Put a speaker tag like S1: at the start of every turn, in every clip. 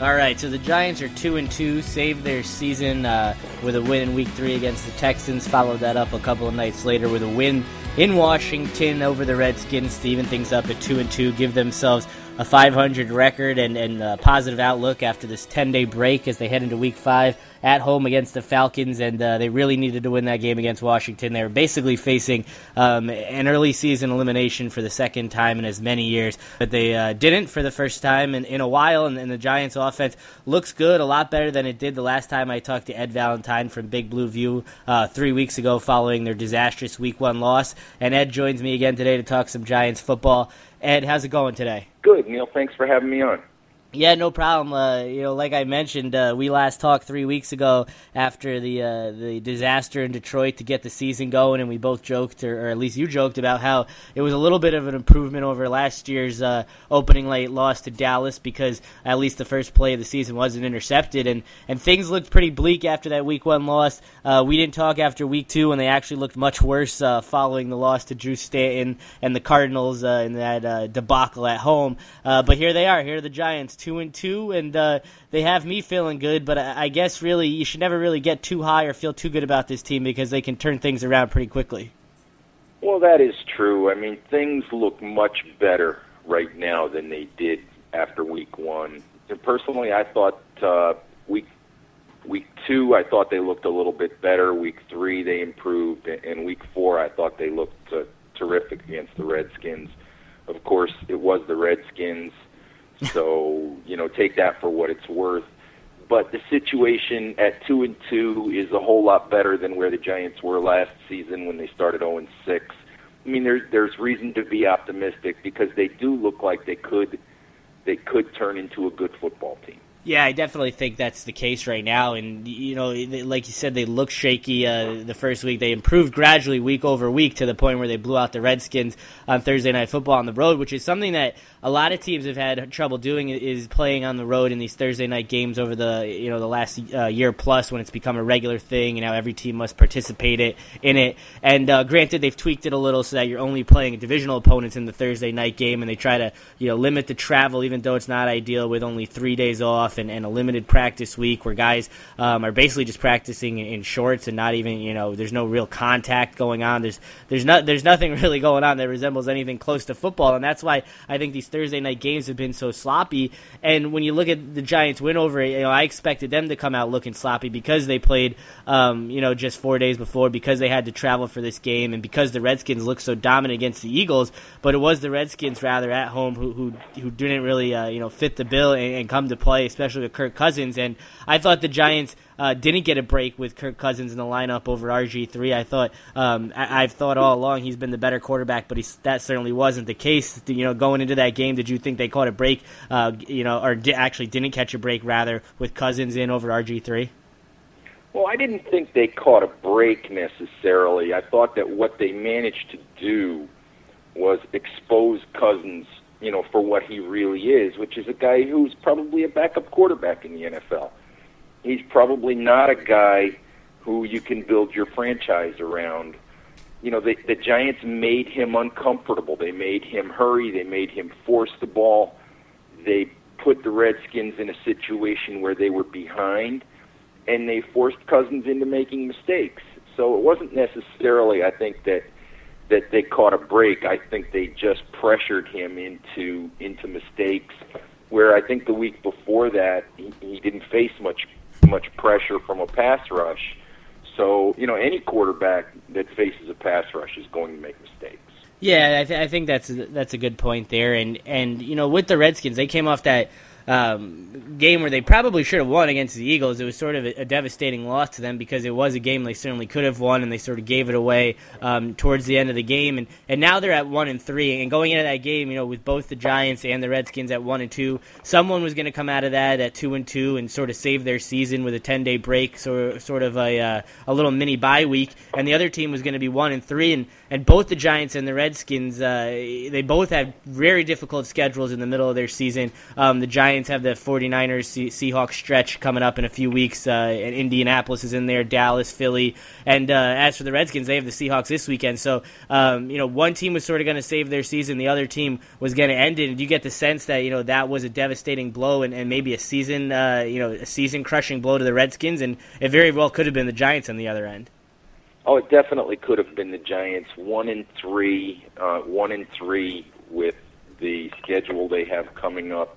S1: All right, so the Giants are two and two, saved their season uh, with a win in Week Three against the Texans. Followed that up a couple of nights later with a win in Washington over the Redskins to even things up at two and two, give themselves a 500 record and, and a positive outlook after this 10 day break as they head into Week Five at home against the Falcons, and uh, they really needed to win that game against Washington. They were basically facing um, an early season elimination for the second time in as many years, but they uh, didn't for the first time in, in a while, and, and, the Giants' offense looks good, a lot better than it did the last time I talked to Ed Valentine from Big Blue View uh, three weeks ago following their disastrous Week 1 loss. And Ed joins me again today to talk some Giants football. Ed, how's it going today?
S2: Good, Neil. Thanks for having me on.
S1: Yeah, no problem. Uh, you know, like I mentioned, uh, we last talked three weeks ago after the uh, the disaster in Detroit to get the season going, and we both joked, or, or, at least you joked, about how it was a little bit of an improvement over last year's uh, opening late loss to Dallas because at least the first play of the season wasn't intercepted, and and things looked pretty bleak after that Week One loss. Uh, we didn't talk after Week Two, and they actually looked much worse uh, following the loss to Drew Stanton and the Cardinals in that debacle at home. but here they are. Here are the Giants two and two, and uh, they have me feeling good. But I, I guess really you should never really get too high or feel too good about this team because they can turn things around pretty quickly.
S2: Well, that is true. I mean, things look much better right now than they did after week one. And personally, I thought uh, week week two, I thought they looked a little bit better. Week three, they improved, and week four, I thought they looked uh, terrific against the Redskins. Of course, it was the Redskins so you know, take that for what it's worth. But the situation at two and two is a whole lot better than where the Giants were last season when they started zero and six. I mean, there's there's reason to be optimistic because they do look like they could they could turn into a good football team.
S1: Yeah, I definitely think that's the case right now. And, you know, like you said, they look shaky uh, the first week. They improved gradually week over week to the point where they blew out the Redskins on Thursday Night Football on the road, which is something that a lot of teams have had trouble doing is playing on the road in these Thursday night games over the, you know, the last uh, year plus when it's become a regular thing and now every team must participate it, in it. And uh, granted, they've tweaked it a little so that you're only playing divisional opponents in the Thursday night game and they try to, you know, limit the travel even though it's not ideal with only three days off and, and a limited practice week where guys um, are basically just practicing in shorts and not even you know there's no real contact going on. There's there's not there's nothing really going on that resembles anything close to football, and that's why I think these Thursday night games have been so sloppy. And when you look at the Giants win over you know I expected them to come out looking sloppy because they played um, you know just four days before because they had to travel for this game and because the Redskins looked so dominant against the Eagles. But it was the Redskins rather at home who who, who didn't really uh, you know fit the bill and, and come to play, especially with Kirk Cousins. And I thought the Giants uh, didn't get a break with Kirk Cousins in the lineup over RG three. I thought um, I, have thought all along he's been the better quarterback, but that certainly wasn't the case. You know, going into that game, did you think they caught a break? Uh, you know, or di- actually didn't catch a break rather with Cousins in over RG three?
S2: Well, I didn't think they caught a break necessarily. I thought that what they managed to do was expose Cousins you know, for what he really is, which is a guy who's probably a backup quarterback in the NFL. He's probably not a guy who you can build your franchise around. You know, the, the Giants made him uncomfortable. They made him hurry. They made him force the ball. They put the Redskins in a situation where they were behind, and they forced Cousins into making mistakes. So it wasn't necessarily, I think, that – that they caught a break. I think they just pressured him into into mistakes. Where I think the week before that he, he didn't face much much pressure from a pass rush. So you know any quarterback that faces a pass rush is going to make mistakes.
S1: Yeah, I, th- I think that's that's a good point there. And and you know with the Redskins, they came off that um, game where they probably should have won against the Eagles. It was sort of a, a, devastating loss to them because it was a game they certainly could have won, and they sort of gave it away um, towards the end of the game. And and now they're at one and three. And going into that game, you know, with both the Giants and the Redskins at one and two, someone was going to come out of that at two and two and sort of save their season with a ten day break, so sort of a uh, a little mini bye week, and the other team was going to be one and three. And and both the Giants and the Redskins, uh, they both have very difficult schedules in the middle of their season. Um, the Giants have the 49ers Seahawks stretch coming up in a few weeks, uh, and Indianapolis is in there, Dallas, Philly, and uh, as for the Redskins, they have the Seahawks this weekend. So, um, you know, one team was sort of going to save their season, the other team was going to end it. And you get the sense that you know that was a devastating blow and, and maybe a season, uh, you know, a season crushing blow to the Redskins, and it very well could have been the Giants on the other end.
S2: Oh, it definitely could have been the Giants. One in three, uh, one in three with the schedule they have coming up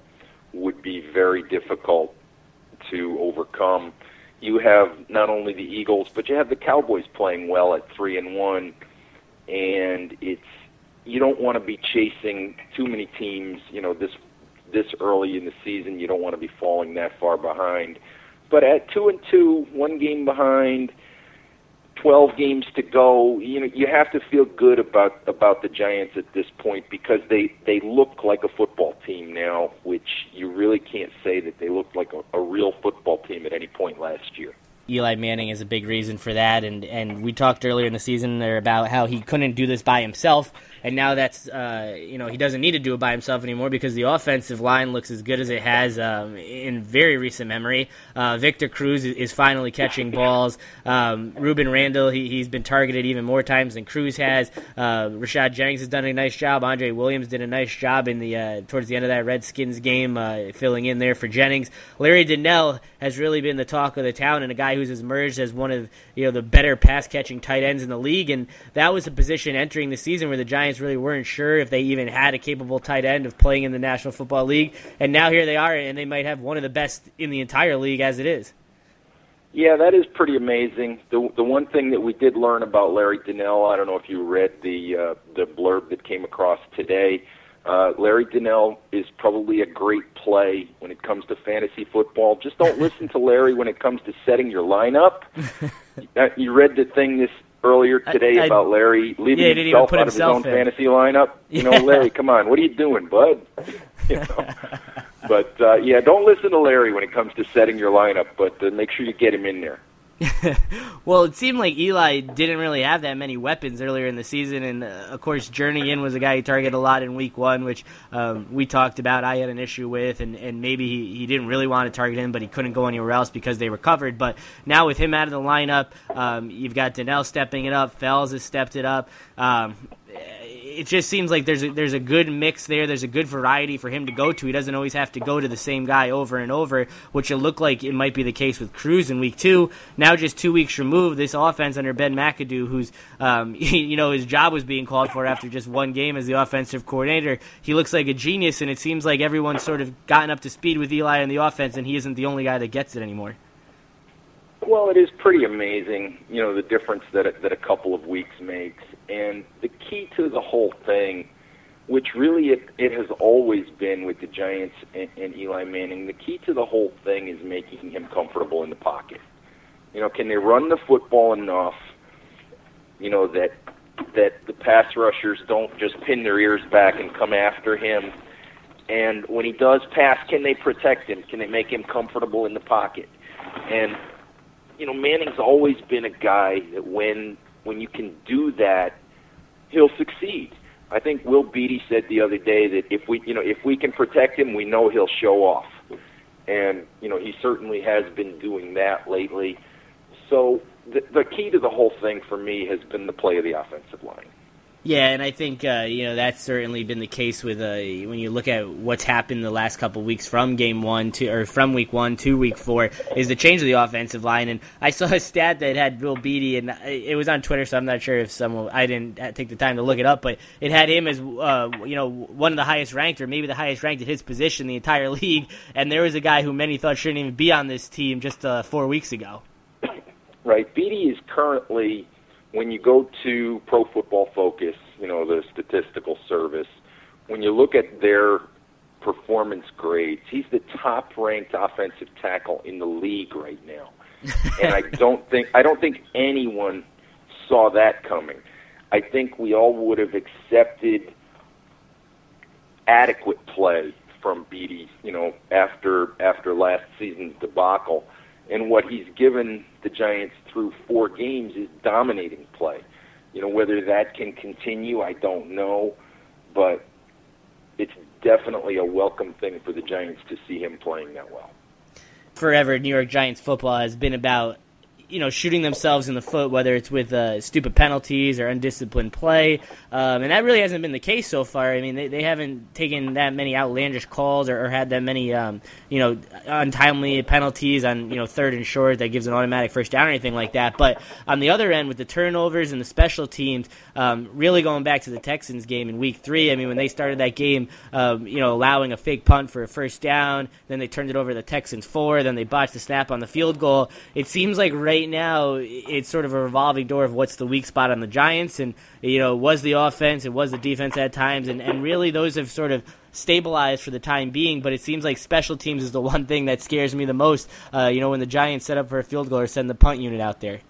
S2: would be very difficult to overcome. You have not only the Eagles, but you have the Cowboys playing well at three and one, and it's you don't want to be chasing too many teams. You know this this early in the season, you don't want to be falling that far behind. But at two and two, one game behind 12 games to go. You know, you have to feel good about about the Giants at this point because they they look like a football team now, which you really can't say that they looked like a, a real football team at any point last year.
S1: Eli Manning is a big reason for that, and and we talked earlier in the season there about how he couldn't do this by himself and now that's uh, you know he doesn't need to do it by himself anymore because the offensive line looks as good as it has um, in very recent memory. Uh, Victor Cruz is finally catching balls. Um, Rueben Randle he, he's been targeted even more times than Cruz has. Uh, Rashad Jennings has done a nice job. Andre Williams did a nice job in the uh, towards the end of that Redskins game, uh, filling in there for Jennings. Larry Donnell has really been the talk of the town and a guy who's emerged as one of you know the better pass catching tight ends in the league, and that was a position entering the season where the Giants Giants really weren't sure if they even had a capable tight end of playing in the National Football League, and now here they are, and they might have one of the best in the entire league as it is.
S2: Yeah, that is pretty amazing. The the one thing that we did learn about Larry Donnell, I don't know if you read the uh, the blurb that came across today. Uh, Larry Donnell is probably a great play when it comes to fantasy football. Just don't listen to Larry when it comes to setting your lineup. uh, you read the thing this earlier today I, I, about Larry leaving
S1: yeah,
S2: himself out
S1: of
S2: his own
S1: in.
S2: fantasy lineup. You know, Larry, come on, what are you doing, bud? You know. but uh, yeah, don't listen to Larry when it comes to setting your lineup, but uh, make sure you get him in there.
S1: well, it seemed like Eli didn't really have that many weapons earlier in the season, and uh, of course, Jernigan was a guy he targeted a lot in Week One, which um, we talked about. I had an issue with, and, and maybe he, he didn't really want to target him, but he couldn't go anywhere else because they recovered. But now with him out of the lineup, um, you've got Donnell stepping it up, Fells has stepped it up. Um, it just seems like there's a, there's a good mix there. There's a good variety for him to go to. He doesn't always have to go to the same guy over and over, which it looked like it might be the case with Cruz in week two. Now, just two weeks removed, this offense under Ben McAdoo, who's um, you know his job was being called for after just one game as the offensive coordinator, he looks like a genius, and it seems like everyone's sort of gotten up to speed with Eli in the offense, and he isn't the only guy that gets it anymore.
S2: Well, it is pretty amazing, you know, the difference that a, that a couple of weeks makes, and the key to the whole thing, which really it, it has always been with the Giants and, and Eli Manning. The key to the whole thing is making him comfortable in the pocket. You know, can they run the football enough? You know that that the pass rushers don't just pin their ears back and come after him. And when he does pass, can they protect him? Can they make him comfortable in the pocket? And you know, Manning's always been a guy that when when you can do that, he'll succeed. I think Will Beatty said the other day that if we, you know, if we can protect him, we know he'll show off. And you know, he certainly has been doing that lately. So the, the key to the whole thing for me has been the play of the offensive line.
S1: Yeah, and I think uh, you know that's certainly been the case with uh, when you look at what's happened the last couple weeks from game one to or from week one to week four is the change of the offensive line. And I saw a stat that had Bill Beatty, and it was on Twitter, so I'm not sure if someone I didn't take the time to look it up, but it had him as uh, you know one of the highest ranked or maybe the highest ranked at his position in the entire league. And there was a guy who many thought shouldn't even be on this team just uh, four weeks ago.
S2: Right, Beatty is currently when you go to Pro Football Focus, you know, the statistical service, when you look at their performance grades, he's the top ranked offensive tackle in the league right now. and I don't think I don't think anyone saw that coming. I think we all would have accepted adequate play from Beatty, you know, after after last season's debacle. And what he's given the Giants through four games is dominating play. You know, whether that can continue, I don't know, but it's definitely a welcome thing for the Giants to see him playing that well.
S1: Forever, New York Giants football has been about you know, shooting themselves in the foot, whether it's with uh, stupid penalties or undisciplined play. Um, and that really hasn't been the case so far. I mean, they, they haven't taken that many outlandish calls or, or had that many, um, you know, untimely penalties on, you know, third and short that gives an automatic first down or anything like that. But on the other end, with the turnovers and the special teams, um, really going back to the Texans game in week three, I mean, when they started that game, um, you know, allowing a fake punt for a first down, then they turned it over to the Texans four, then they botched the snap on the field goal. It seems like right right now it's sort of a revolving door of what's the weak spot on the Giants, and you know was the offense, it was the defense at times, and and really those have sort of stabilized for the time being. But it seems like special teams is the one thing that scares me the most. Uh, you know when the Giants set up for a field goal or send the punt unit out there.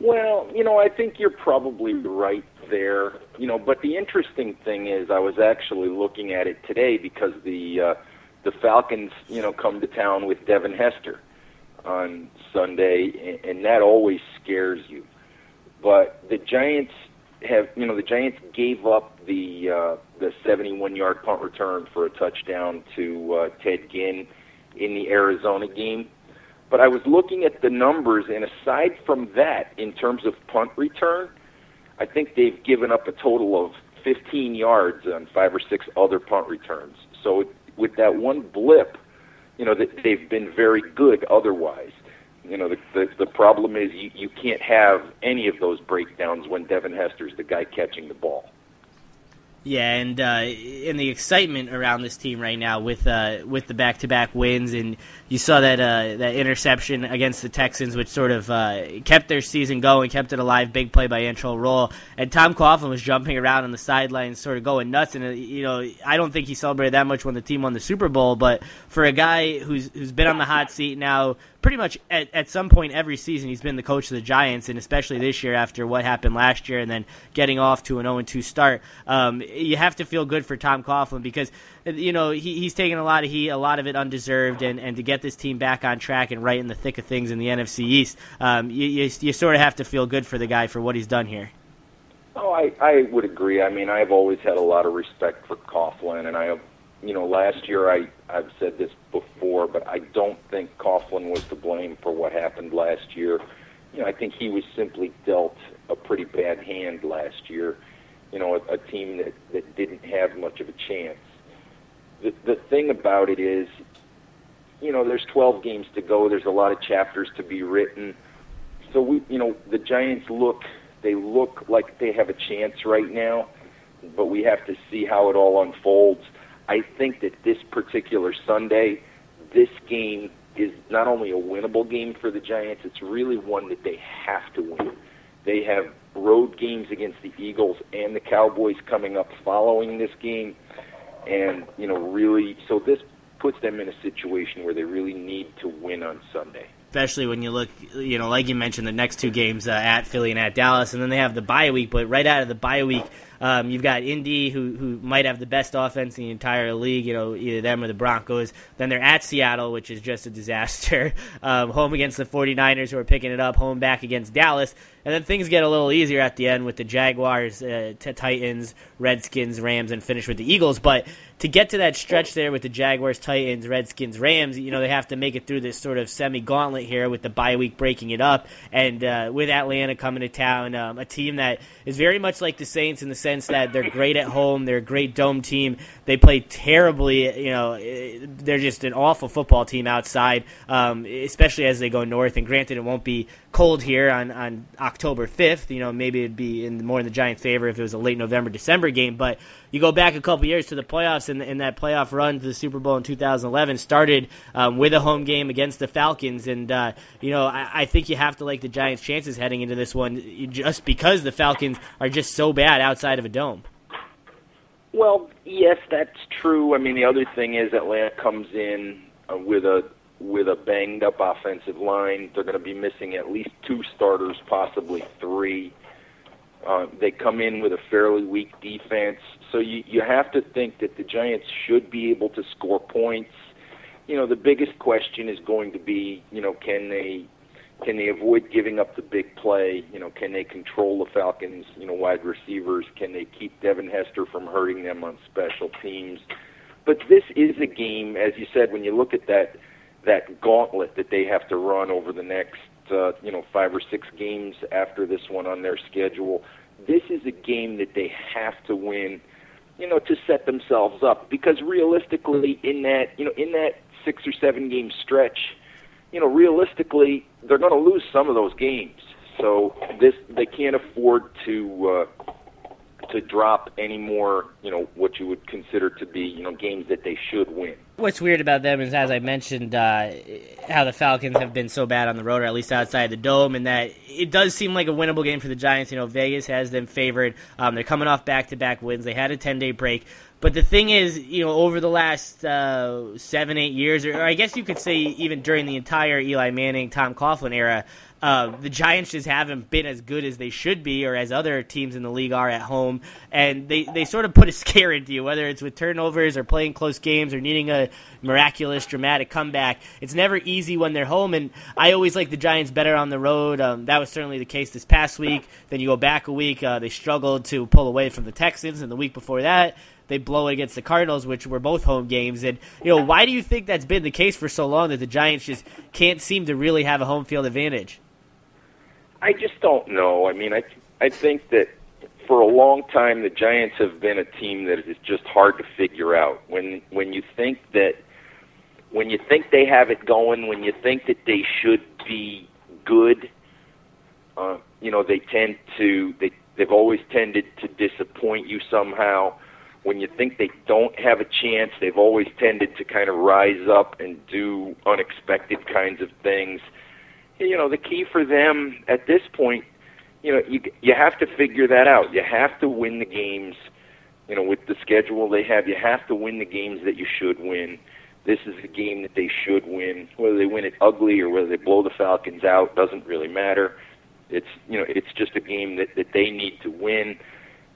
S2: Well, you know, I think you're probably right there. You know, but the interesting thing is, I was actually looking at it today because the uh, the Falcons, you know, come to town with Devin Hester on Sunday, and that always scares you. But the Giants have, you know, the Giants gave up the uh, the 71-yard punt return for a touchdown to uh, Ted Ginn in the Arizona game. But I was looking at the numbers, and aside from that, in terms of punt return, I think they've given up a total of 15 yards on five or six other punt returns. So with that one blip, you know that they've been very good otherwise. You know the the, the problem is you, you can't have any of those breakdowns when Devin Hester's the guy catching the ball.
S1: Yeah, and uh, and the excitement around this team right now with uh, with the back to back wins, and you saw that uh, that interception against the Texans, which sort of uh, kept their season going, kept it alive. Big play by Antrel Rolle, and Tom Coughlin was jumping around on the sidelines, sort of going nuts. And uh, you know, I don't think he celebrated that much when the team won the Super Bowl, but for a guy who's who's been on the hot seat now pretty much at, at some point every season he's been the coach of the Giants, and especially this year after what happened last year and then getting off to an 0 2 start. Um, you have to feel good for Tom Coughlin because you know he, he's taking a lot of heat, a lot of it undeserved, and, and to get this team back on track and right in the thick of things in the NFC East, um, you, you, you sort of have to feel good for the guy for what he's done here.
S2: Oh, I, I would agree. I mean, I've always had a lot of respect for Coughlin, and I have you know, last year I I've said this before, but I don't think Coughlin was to blame for what happened last year. You know, I think he was simply dealt a pretty bad hand last year. You know, a, a team that that didn't have much of a chance. The the thing about it is, you know, there's 12 games to go. There's a lot of chapters to be written. So we, you know, the Giants look they look like they have a chance right now, but we have to see how it all unfolds I think that this particular Sunday, this game is not only a winnable game for the Giants, it's really one that they have to win. They have road games against the Eagles and the Cowboys coming up following this game. And, you know, really, so this puts them in a situation where they really need to win on Sunday
S1: especially when you look, you know, like you mentioned, the next two games uh, at Philly and at Dallas, and then they have the bye week. But right out of the bye week, um, you've got Indy, who who might have the best offense in the entire league. You know, either them or the Broncos. Then they're at Seattle, which is just a disaster. Um, home against the 49ers, who are picking it up. Home back against Dallas. And then things get a little easier at the end with the Jaguars, uh, Titans, Redskins, Rams, and finish with the Eagles. But to get to that stretch there with the Jaguars, Titans, Redskins, Rams, you know, they have to make it through this sort of semi gauntlet here with the bye week breaking it up. And uh, with Atlanta coming to town, um, a team that is very much like the Saints in the sense that they're great at home, they're a great dome team. They play terribly, you know, they're just an awful football team outside, um, especially as they go north. And granted, it won't be cold here on, on October 5th. You know, maybe it'd be in more in the Giants' favor if it was a late November, December game. But you go back a couple years to the playoffs, and, and that playoff run to the Super Bowl in 2011 started um, with a home game against the Falcons. And, uh, you know, I, I think you have to like the Giants' chances heading into this one just because the Falcons are just so bad outside of a dome.
S2: Well, yes, that's true. I mean, the other thing is Atlanta comes in uh, with a with a banged up offensive line. They're going to be missing at least two starters, possibly three. Uh, they come in with a fairly weak defense, so you you have to think that the Giants should be able to score points. You know, the biggest question is going to be, you know, can they can they avoid giving up the big play? You know, can they control the Falcons? You know, wide receivers. Can they keep Devin Hester from hurting them on special teams? But this is a game, as you said, when you look at that that gauntlet that they have to run over the next uh, you know five or six games after this one on their schedule. This is a game that they have to win, you know, to set themselves up. Because realistically, in that you know in that six or seven game stretch, you know, realistically, they're going to lose some of those games. So this they can't afford to uh, to drop any more, you know, what you would consider to be, you know, games that they should win.
S1: What's weird about them is, as I mentioned, uh, how the Falcons have been so bad on the road, or at least outside the dome, and that it does seem like a winnable game for the Giants. You know, Vegas has them favored. Um, they're coming off back-to-back wins. They had a 10-day break. But the thing is, you know, over the last uh, seven, eight years, or I guess you could say even during the entire Eli Manning, Tom Coughlin era, uh, the Giants just haven't been as good as they should be, or as other teams in the league are at home, and they, they sort of put a scare into you, whether it's with turnovers or playing close games or needing a miraculous, dramatic comeback. It's never easy when they're home, and I always like the Giants better on the road. Um, that was certainly the case this past week. Then you go back a week, uh, they struggled to pull away from the Texans, and the week before that, they blow it against the Cardinals, which were both home games. And you know, why do you think that's been the case for so long that the Giants just can't seem to really have a home field advantage?
S2: I just don't know. I mean, I I think that for a long time the Giants have been a team that is just hard to figure out. When when you think that when you think they have it going, when you think that they should be good, uh, you know, they tend to they they've always tended to disappoint you somehow. When you think they don't have a chance, they've always tended to kind of rise up and do unexpected kinds of things you know, the key for them at this point, you know, you you have to figure that out. You have to win the games. You know, with the schedule they have, you have to win the games that you should win. This is a game that they should win. Whether they win it ugly or whether they blow the Falcons out doesn't really matter. It's you know, it's just a game that that they need to win.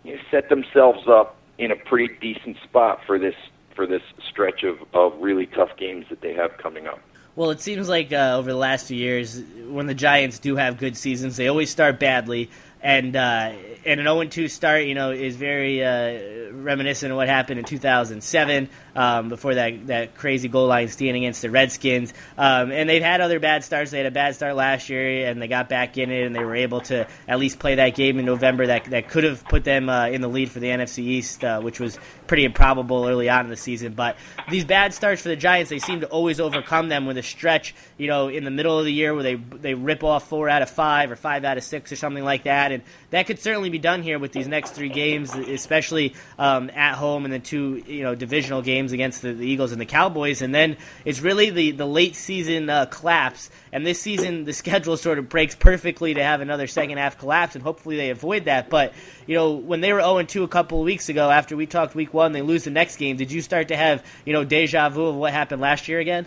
S2: You know, set themselves up in a pretty decent spot for this for this stretch of of really tough games that they have coming up.
S1: Well, it seems like uh, over the last few years, when the Giants do have good seasons, they always start badly, and uh, and an 0 2 start, you know, is very uh, reminiscent of what happened in 2007 um, before that, that crazy goal line stand against the Redskins. Um, and they've had other bad starts. They had a bad start last year, and they got back in it, and they were able to at least play that game in November that, that could have put them uh, in the lead for the NFC East, uh, which was pretty improbable early on in the season. But these bad starts for the Giants, they seem to always overcome them with a stretch, you know, in the middle of the year where they, they rip off four out of five or five out of six or something like that. And that could certainly be done here with these next three games, especially um, at home and the two you know divisional games against the, the, Eagles and the Cowboys. And then it's really the the late season uh, collapse. And this season, the schedule sort of breaks perfectly to have another second half collapse, and hopefully they avoid that. But you know, when they were 0 2 a couple of weeks ago, after we talked week one, they lose the next game. Did you start to have you know deja vu of what happened last year again?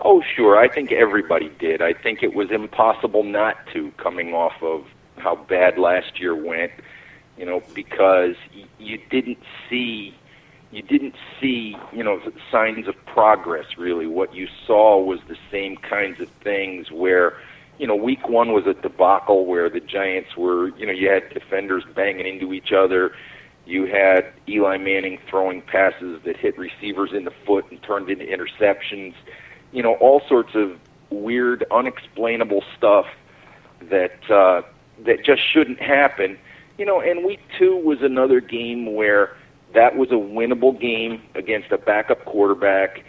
S2: Oh, sure. I think everybody did. I think it was impossible not to coming off of how bad last year went, you know, because you didn't see you didn't see, you know, signs of progress really. What you saw was the same kinds of things where, you know, week 1 was a debacle where the Giants were, you know, you had defenders banging into each other. You had Eli Manning throwing passes that hit receivers in the foot and turned into interceptions. You know, all sorts of weird, unexplainable stuff that uh, that just shouldn't happen. You know, and week two was another game where that was a winnable game against a backup quarterback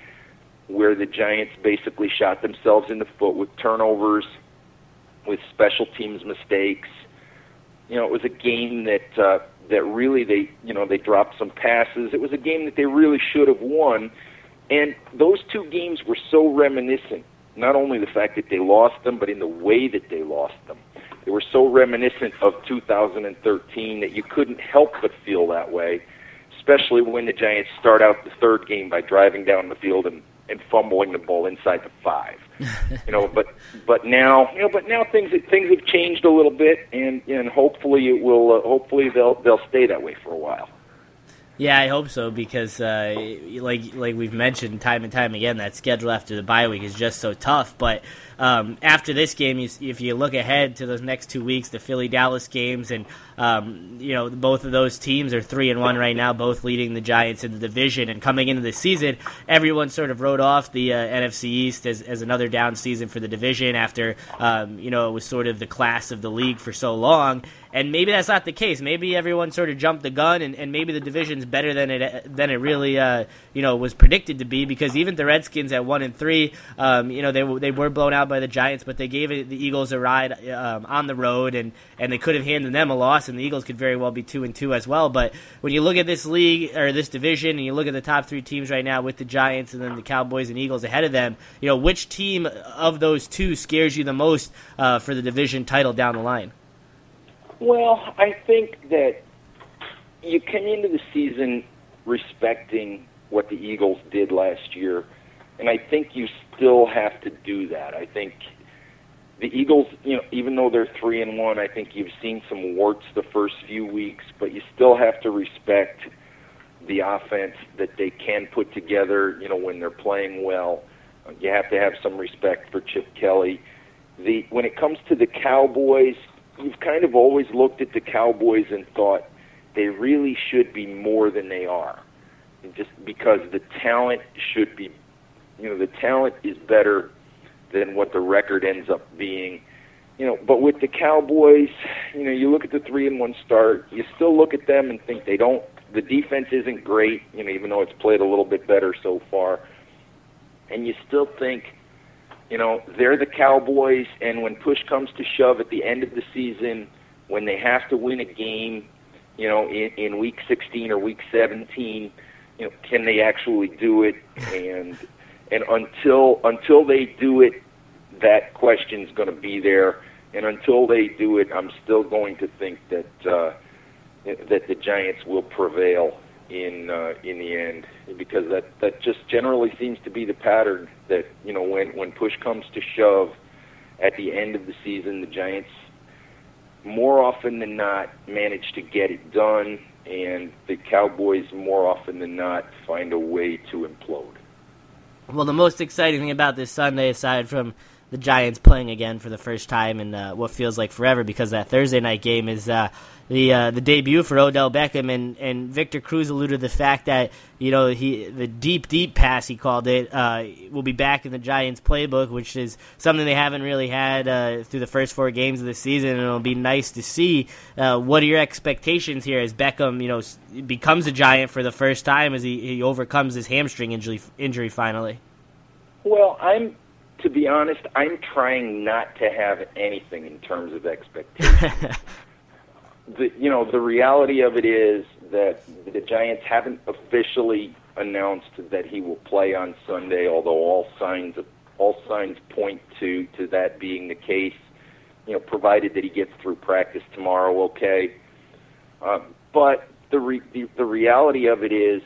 S2: where the Giants basically shot themselves in the foot with turnovers, with special teams mistakes. You know, it was a game that uh, that really they you know they dropped some passes. It was a game that they really should have won, and those two games were so reminiscent. Not only the fact that they lost them, but in the way that they lost them. They were so reminiscent of 2013 that you couldn't help but feel that way, especially when the Giants start out the third game by driving down the field and, and fumbling the ball inside the five. you know, but but now you know, but now things things have changed a little bit, and and hopefully it will. Uh, hopefully they'll they'll stay that way for a while.
S1: Yeah, I hope so because, uh, like like we've mentioned time and time again, that schedule after the bye week is just so tough. But um, after this game, you, if you look ahead to those next two weeks, the Philly Dallas games, and um, you know both of those teams are three and one right now, both leading the Giants in the division. And coming into the season, everyone sort of wrote off the uh, NFC East as, as another down season for the division after um, you know it was sort of the class of the league for so long. And maybe that's not the case. Maybe everyone sort of jumped the gun, and, and maybe the division's better than it than it really uh, you know was predicted to be. Because even the Redskins at one and three, um, you know they they were blown out by the Giants, but they gave the Eagles a ride um, on the road, and and they could have handed them a loss, and the Eagles could very well be two and two as well. But when you look at this league or this division, and you look at the top three teams right now with the Giants and then the Cowboys and Eagles ahead of them, you know which team of those two scares you the most uh, for the division title down the line?
S2: Well, I think that you came into the season respecting what the Eagles did last year, and I think you still have to do that. I think the Eagles, you know, even though they're three and one, I think you've seen some warts the first few weeks, but you still have to respect the offense that they can put together. You know, when they're playing well, you have to have some respect for Chip Kelly. The when it comes to the Cowboys, you've kind of always looked at the Cowboys and thought they really should be more than they are. Just because the talent should be, you know, the talent is better than what the record ends up being. You know, but with the Cowboys, you know, you look at the three and one start, you still look at them and think they don't. The defense isn't great, you know, even though it's played a little bit better so far, and you still think you know, they're the Cowboys, and when push comes to shove at the end of the season, when they have to win a game, you know, in, in week 16 or week 17, you know, can they actually do it? And and until until they do it, that question's going to be there. And until they do it, I'm still going to think that uh, that the Giants will prevail in uh, in the end because that that just generally seems to be the pattern that you know when when push comes to shove at the end of the season the Giants more often than not manage to get it done and the Cowboys more often than not find a way to implode.
S1: Well, the most exciting thing about this Sunday aside from the Giants playing again for the first time in uh, what feels like forever because that Thursday night game is uh, the uh, the debut for Odell Beckham and, and Victor Cruz alluded to the fact that you know he the deep deep pass he called it uh, will be back in the Giants playbook, which is something they haven't really had uh, through the first four games of the season, and it'll be nice to see. Uh, what are your expectations here as Beckham you know becomes a Giant for the first time as he, he overcomes his hamstring injury injury finally?
S2: Well, I'm to be honest, I'm trying not to have anything in terms of expectations. the you know the reality of it is that the Giants haven't officially announced that he will play on Sunday, although all signs of, all signs point to to that being the case. You know, provided that he gets through practice tomorrow, okay. Uh, but the, re- the the reality of it is,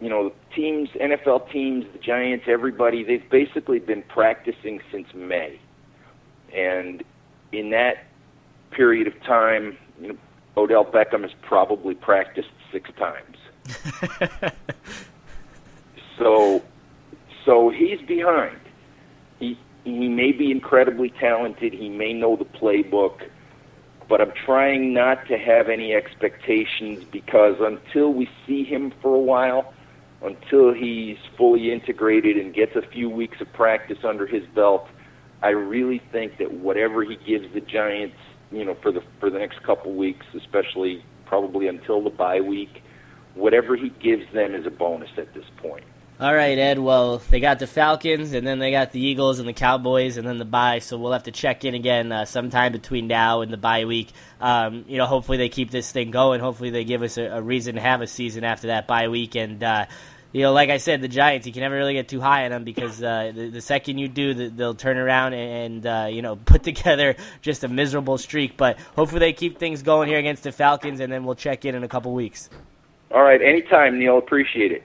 S2: you know, teams, NFL teams, the Giants, everybody, they've basically been practicing since May, and in that period of time, you know, Odell Beckham has probably practiced six times. so, so he's behind. He he may be incredibly talented. He may know the playbook, but I'm trying not to have any expectations because until we see him for a while, until he's fully integrated and gets a few weeks of practice under his belt, I really think that whatever he gives the Giants you know, for the for the next couple weeks, especially probably until the bye week. Whatever he gives them is a bonus at this point.
S1: All right, Ed. Well, they got the Falcons, and then they got the Eagles and the Cowboys, and then the bye. So we'll have to check in again uh, sometime between now and the bye week. Um, you know, hopefully they keep this thing going. Hopefully they give us a, a reason to have a season after that bye week, and uh, you know, like I said, the Giants, you can never really get too high on them because uh, the, the, second you do, the, they'll turn around and, uh, you know, put together just a miserable streak. But hopefully they keep things going here against the Falcons, and then we'll check in in a couple weeks.
S2: All right, anytime, Neil. Appreciate it.